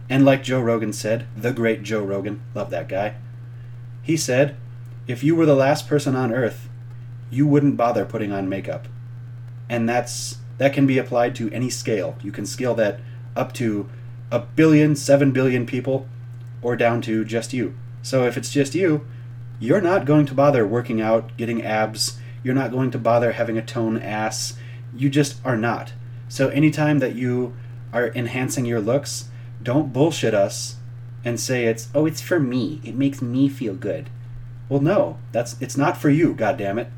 And like Joe Rogan said, the great Joe Rogan, love that guy, he said, if you were the last person on earth, you wouldn't bother putting on makeup. And that's that can be applied to any scale. You can scale that up to a billion, seven billion people, or down to just you. So if it's just you, you're not going to bother working out, getting abs. You're not going to bother having a tone ass. You just are not. So anytime that you are enhancing your looks, don't bullshit us and say it's oh it's for me. It makes me feel good. Well, no, that's it's not for you. God damn it!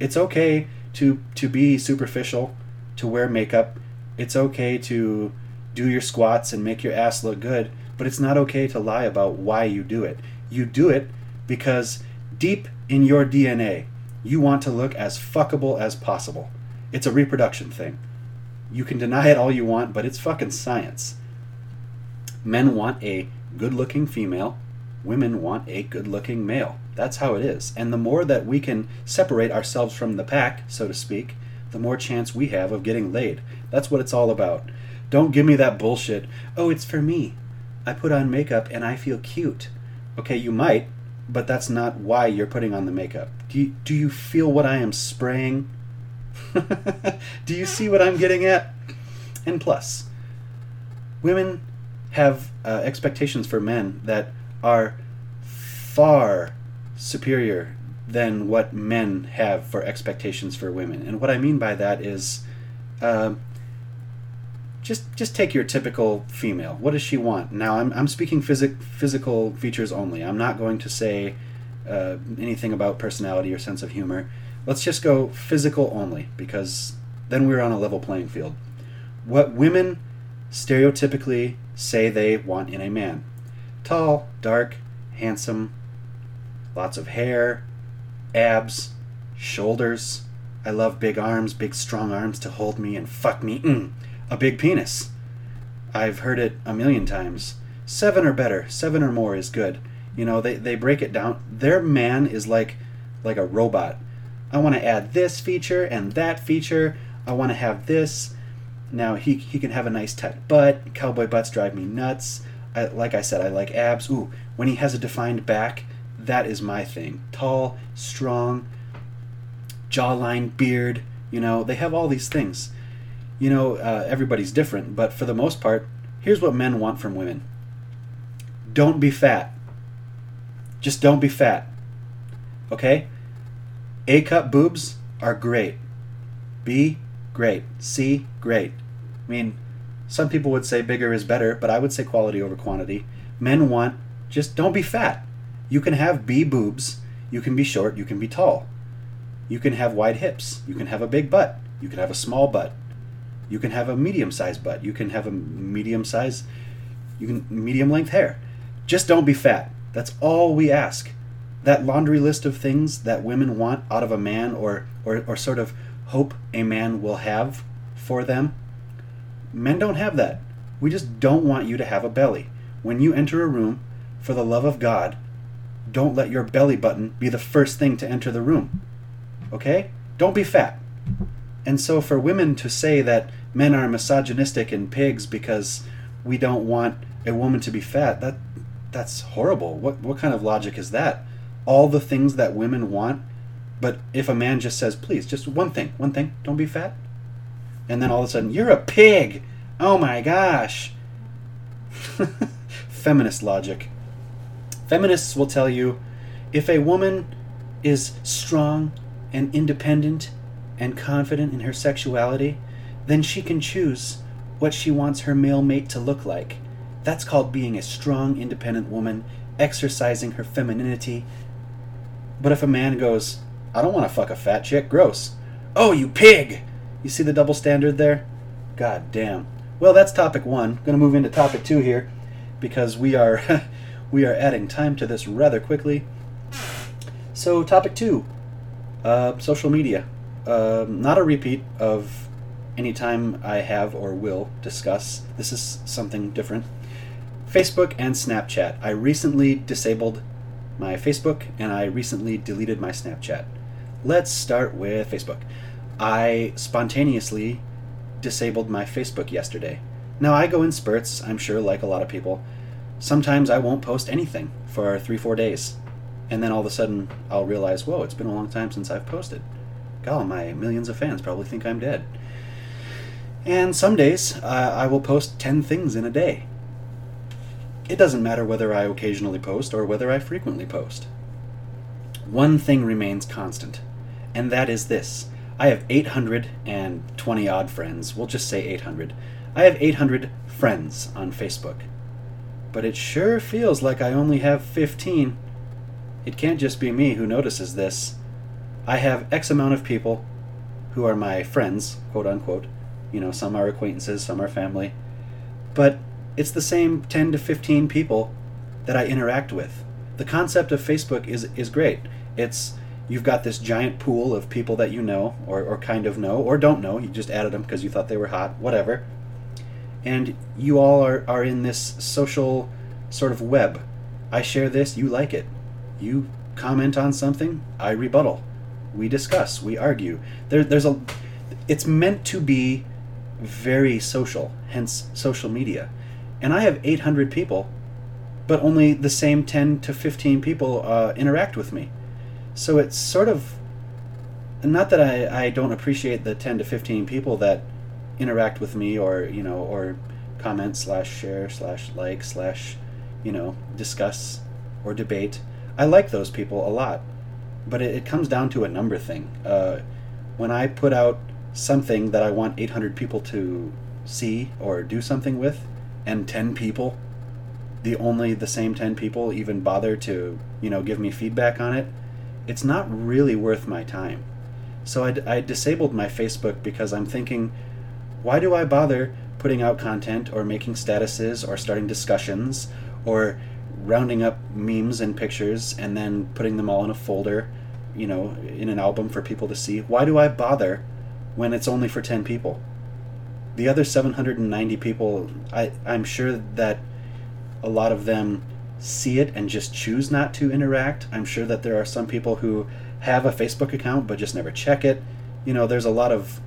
It's okay to to be superficial, to wear makeup. It's okay to do your squats and make your ass look good, but it's not okay to lie about why you do it. You do it because deep in your DNA, you want to look as fuckable as possible. It's a reproduction thing. You can deny it all you want, but it's fucking science. Men want a good looking female, women want a good looking male. That's how it is. And the more that we can separate ourselves from the pack, so to speak, the more chance we have of getting laid. That's what it's all about. Don't give me that bullshit. Oh, it's for me. I put on makeup and I feel cute. Okay, you might, but that's not why you're putting on the makeup. Do you, do you feel what I am spraying? do you see what I'm getting at? And plus, women have uh, expectations for men that are far superior than what men have for expectations for women. And what I mean by that is, uh, just just take your typical female. What does she want? Now I'm I'm speaking physic physical features only. I'm not going to say uh, anything about personality or sense of humor. Let's just go physical only because then we're on a level playing field. What women stereotypically say they want in a man: tall, dark, handsome, lots of hair, abs, shoulders. I love big arms, big strong arms to hold me and fuck me. Mm a big penis. I've heard it a million times. Seven or better, seven or more is good. You know, they, they break it down. Their man is like like a robot. I want to add this feature and that feature. I want to have this. Now he, he can have a nice tight butt. Cowboy butts drive me nuts. I, like I said, I like abs. Ooh, when he has a defined back, that is my thing. Tall, strong, jawline, beard. You know, they have all these things you know, uh, everybody's different, but for the most part, here's what men want from women don't be fat. Just don't be fat. Okay? A cup boobs are great. B, great. C, great. I mean, some people would say bigger is better, but I would say quality over quantity. Men want just don't be fat. You can have B boobs, you can be short, you can be tall. You can have wide hips, you can have a big butt, you can have a small butt. You can have a medium sized butt. You can have a medium size, you can medium length hair. Just don't be fat. That's all we ask. That laundry list of things that women want out of a man or, or, or sort of hope a man will have for them, men don't have that. We just don't want you to have a belly. When you enter a room, for the love of God, don't let your belly button be the first thing to enter the room. Okay? Don't be fat. And so for women to say that men are misogynistic and pigs because we don't want a woman to be fat, that that's horrible. What what kind of logic is that? All the things that women want, but if a man just says, "Please, just one thing, one thing, don't be fat." And then all of a sudden, "You're a pig." Oh my gosh. Feminist logic. Feminists will tell you if a woman is strong and independent and confident in her sexuality, then she can choose what she wants her male mate to look like. That's called being a strong, independent woman, exercising her femininity. But if a man goes, I don't want to fuck a fat chick, gross. Oh, you pig! You see the double standard there? God damn. Well, that's topic one. Going to move into topic two here because we are we are adding time to this rather quickly. So, topic two, uh, social media. Um, not a repeat of any time I have or will discuss. This is something different. Facebook and Snapchat. I recently disabled my Facebook and I recently deleted my Snapchat. Let's start with Facebook. I spontaneously disabled my Facebook yesterday. Now, I go in spurts, I'm sure, like a lot of people. Sometimes I won't post anything for three, four days. And then all of a sudden, I'll realize, whoa, it's been a long time since I've posted. God, my millions of fans probably think I'm dead. And some days uh, I will post 10 things in a day. It doesn't matter whether I occasionally post or whether I frequently post. One thing remains constant, and that is this. I have 820 odd friends. We'll just say 800. I have 800 friends on Facebook. But it sure feels like I only have 15. It can't just be me who notices this. I have X amount of people who are my friends, quote unquote. You know, some are acquaintances, some are family. But it's the same 10 to 15 people that I interact with. The concept of Facebook is, is great. It's you've got this giant pool of people that you know or, or kind of know or don't know. You just added them because you thought they were hot, whatever. And you all are, are in this social sort of web. I share this, you like it. You comment on something, I rebuttal. We discuss, we argue. There, there's a. It's meant to be very social, hence social media. And I have 800 people, but only the same 10 to 15 people uh, interact with me. So it's sort of. Not that I, I don't appreciate the 10 to 15 people that interact with me or, you know, or comment slash share slash like slash, you know, discuss or debate. I like those people a lot, but it, it comes down to a number thing. Uh, when I put out something that I want 800 people to see or do something with, and 10 people, the only the same 10 people even bother to, you know, give me feedback on it, it's not really worth my time. So I, I disabled my Facebook because I'm thinking, why do I bother putting out content or making statuses or starting discussions or rounding up memes and pictures and then putting them all in a folder, you know, in an album for people to see? Why do I bother when it's only for 10 people? The other 790 people, I, I'm sure that a lot of them see it and just choose not to interact. I'm sure that there are some people who have a Facebook account but just never check it. You know, there's a lot of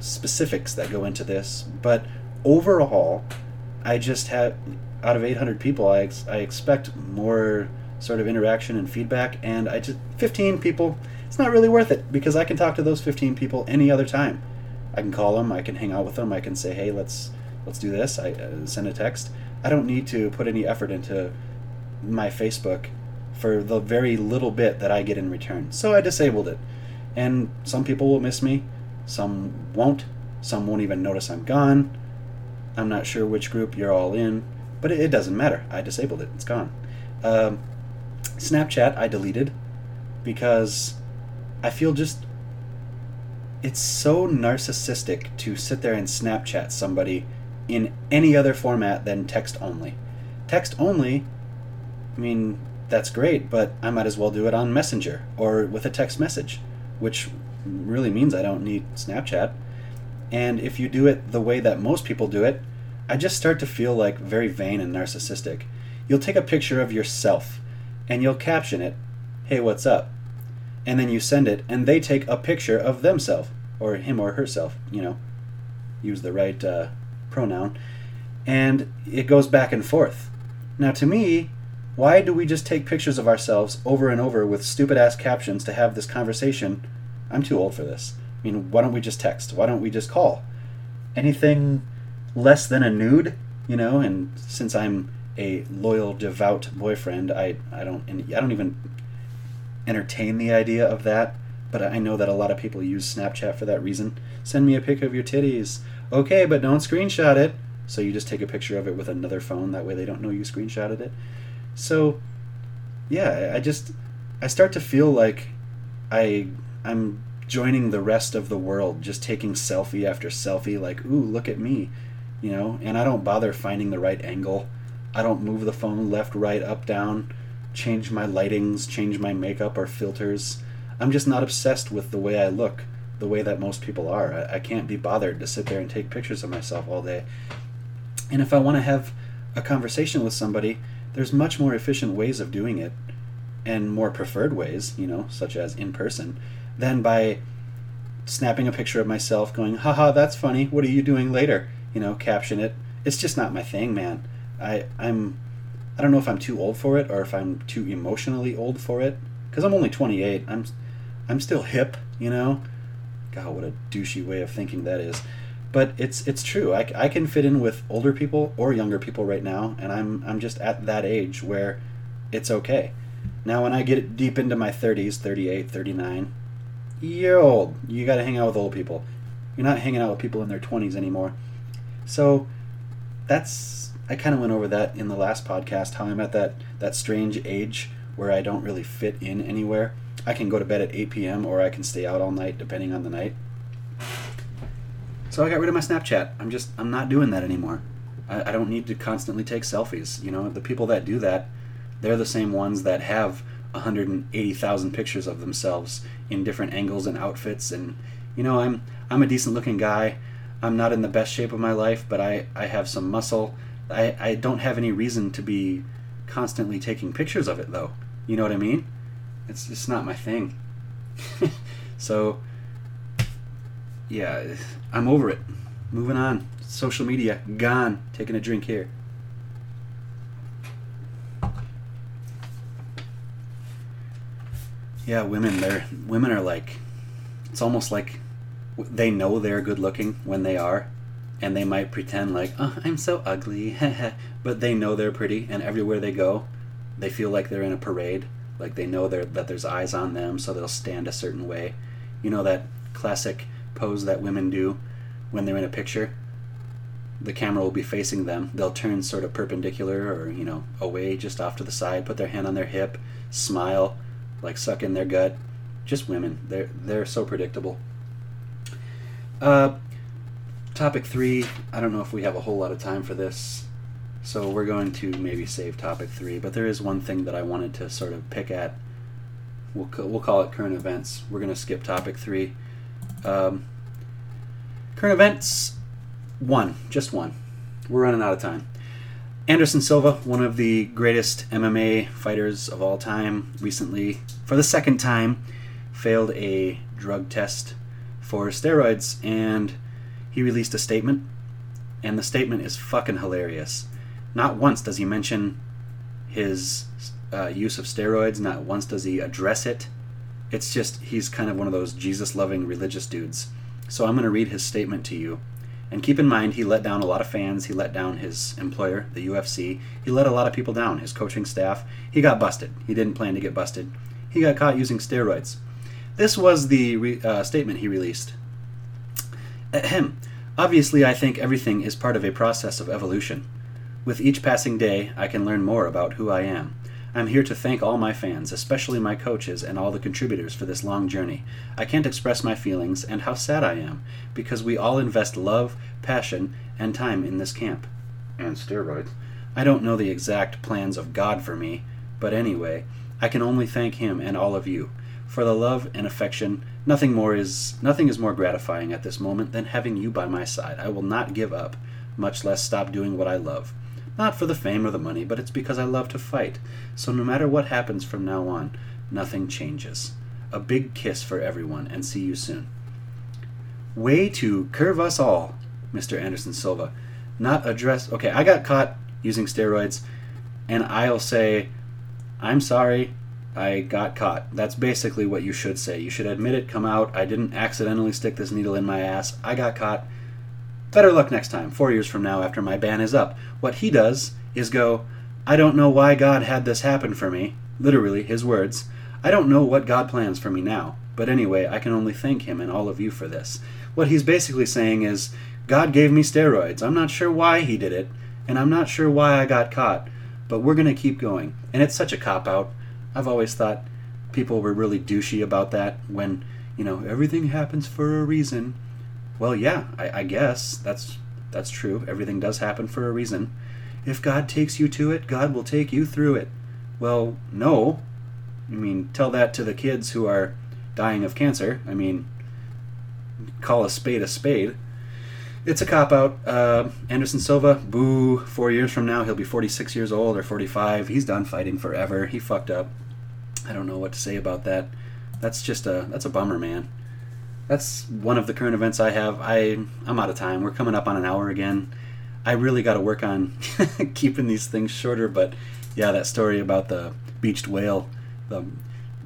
specifics that go into this, but overall, I just have out of 800 people, I, ex- I expect more sort of interaction and feedback, and I just 15 people. It's not really worth it because I can talk to those 15 people any other time. I can call them, I can hang out with them, I can say, "Hey, let's let's do this." I uh, send a text. I don't need to put any effort into my Facebook for the very little bit that I get in return. So I disabled it. And some people will miss me, some won't, some won't even notice I'm gone. I'm not sure which group you're all in, but it, doesn't matter. I disabled it, it's gone. Um, Snapchat, I deleted because I feel just. It's so narcissistic to sit there and Snapchat somebody in any other format than text only. Text only, I mean, that's great, but I might as well do it on Messenger or with a text message, which really means I don't need Snapchat. And if you do it the way that most people do it, I just start to feel like very vain and narcissistic. You'll take a picture of yourself and you'll caption it, hey, what's up? And then you send it, and they take a picture of themselves, or him or herself, you know, use the right uh, pronoun, and it goes back and forth. Now, to me, why do we just take pictures of ourselves over and over with stupid ass captions to have this conversation? I'm too old for this. I mean, why don't we just text? Why don't we just call? Anything less than a nude, you know, and since I'm a loyal, devout boyfriend, I, I don't I don't even entertain the idea of that. But I know that a lot of people use Snapchat for that reason. Send me a pic of your titties. Okay, but don't screenshot it. So you just take a picture of it with another phone. That way they don't know you screenshotted it. So, yeah, I just I start to feel like I I'm joining the rest of the world, just taking selfie after selfie. Like, ooh, look at me, you know. And I don't bother finding the right angle. I don't move the phone left, right, up, down, change my lightings, change my makeup or filters. I'm just not obsessed with the way I look, the way that most people are. I, I can't be bothered to sit there and take pictures of myself all day. And if I want to have a conversation with somebody, there's much more efficient ways of doing it and more preferred ways, you know, such as in person, than by snapping a picture of myself going, haha, that's funny, what are you doing later? You know, caption it. It's just not my thing, man. I, I'm I don't know if I'm too old for it or if I'm too emotionally old for it. Because I'm only 28. I'm I'm still hip, you know? God, what a douchey way of thinking that is. But it's it's true. I, I can fit in with older people or younger people right now, and I'm I'm just at that age where it's okay. Now, when I get deep into my 30s, 38, 39, you're old. You got to hang out with old people. You're not hanging out with people in their 20s anymore. So that's I kind of went over that in the last podcast how I'm at that that strange age where I don't really fit in anywhere. I can go to bed at 8 p.m. or I can stay out all night depending on the night. So I got rid of my Snapchat. I'm just I'm not doing that anymore. I, I don't need to constantly take selfies. You know, the people that do that, they're the same ones that have 180,000 pictures of themselves in different angles and outfits and you know, I'm I'm a decent looking guy. I'm not in the best shape of my life, but I, I have some muscle. I, I don't have any reason to be constantly taking pictures of it, though. You know what I mean? It's just not my thing. so, yeah, I'm over it. Moving on. Social media, gone. Taking a drink here. Yeah, women. They're women are like. It's almost like they know they're good looking when they are, and they might pretend like, "Oh, I'm so ugly," but they know they're pretty, and everywhere they go, they feel like they're in a parade. Like they know that there's eyes on them, so they'll stand a certain way. You know that classic pose that women do when they're in a picture. The camera will be facing them. They'll turn sort of perpendicular or you know away, just off to the side, put their hand on their hip, smile like suck in their gut. Just women. They're they're so predictable. Uh, topic three. I don't know if we have a whole lot of time for this, so we're going to maybe save topic three. But there is one thing that I wanted to sort of pick at. We'll we'll call it current events. We're going to skip topic three. Um, current events. One, just one. We're running out of time. Anderson Silva, one of the greatest MMA fighters of all time, recently, for the second time, failed a drug test for steroids, and he released a statement. And the statement is fucking hilarious. Not once does he mention his uh, use of steroids, not once does he address it. It's just, he's kind of one of those Jesus loving religious dudes. So I'm going to read his statement to you and keep in mind, he let down a lot of fans. He let down his employer, the UFC. He let a lot of people down, his coaching staff. He got busted. He didn't plan to get busted. He got caught using steroids. This was the re- uh, statement he released. Ahem. Obviously, I think everything is part of a process of evolution. With each passing day, I can learn more about who I am. I'm here to thank all my fans, especially my coaches and all the contributors for this long journey. I can't express my feelings and how sad I am, because we all invest love, passion, and time in this camp. And steroids. I don't know the exact plans of God for me, but anyway, I can only thank him and all of you. For the love and affection, nothing more is nothing is more gratifying at this moment than having you by my side. I will not give up, much less stop doing what I love. Not for the fame or the money, but it's because I love to fight. So no matter what happens from now on, nothing changes. A big kiss for everyone, and see you soon. Way to curve us all, Mr. Anderson Silva. Not address. Okay, I got caught using steroids, and I'll say, I'm sorry, I got caught. That's basically what you should say. You should admit it, come out. I didn't accidentally stick this needle in my ass. I got caught. Better luck next time, four years from now after my ban is up. What he does is go, I don't know why God had this happen for me. Literally, his words. I don't know what God plans for me now. But anyway, I can only thank him and all of you for this. What he's basically saying is, God gave me steroids. I'm not sure why he did it, and I'm not sure why I got caught, but we're going to keep going. And it's such a cop out. I've always thought people were really douchey about that when, you know, everything happens for a reason. Well, yeah, I, I guess that's that's true. Everything does happen for a reason. If God takes you to it, God will take you through it. Well, no. I mean, tell that to the kids who are dying of cancer. I mean, call a spade a spade. It's a cop out. Uh, Anderson Silva, boo. Four years from now, he'll be 46 years old or 45. He's done fighting forever. He fucked up. I don't know what to say about that. That's just a that's a bummer, man that's one of the current events I have. I I'm out of time. We're coming up on an hour again. I really got to work on keeping these things shorter. But yeah, that story about the beached whale, the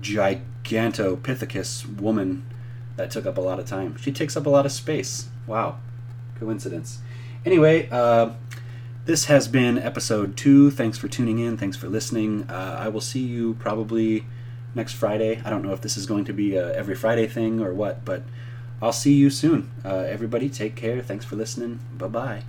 gigantopithecus woman, that took up a lot of time. She takes up a lot of space. Wow, coincidence. Anyway, uh, this has been episode two. Thanks for tuning in. Thanks for listening. Uh, I will see you probably next Friday. I don't know if this is going to be a every Friday thing or what, but I'll see you soon. Uh, everybody, take care. Thanks for listening. Bye bye.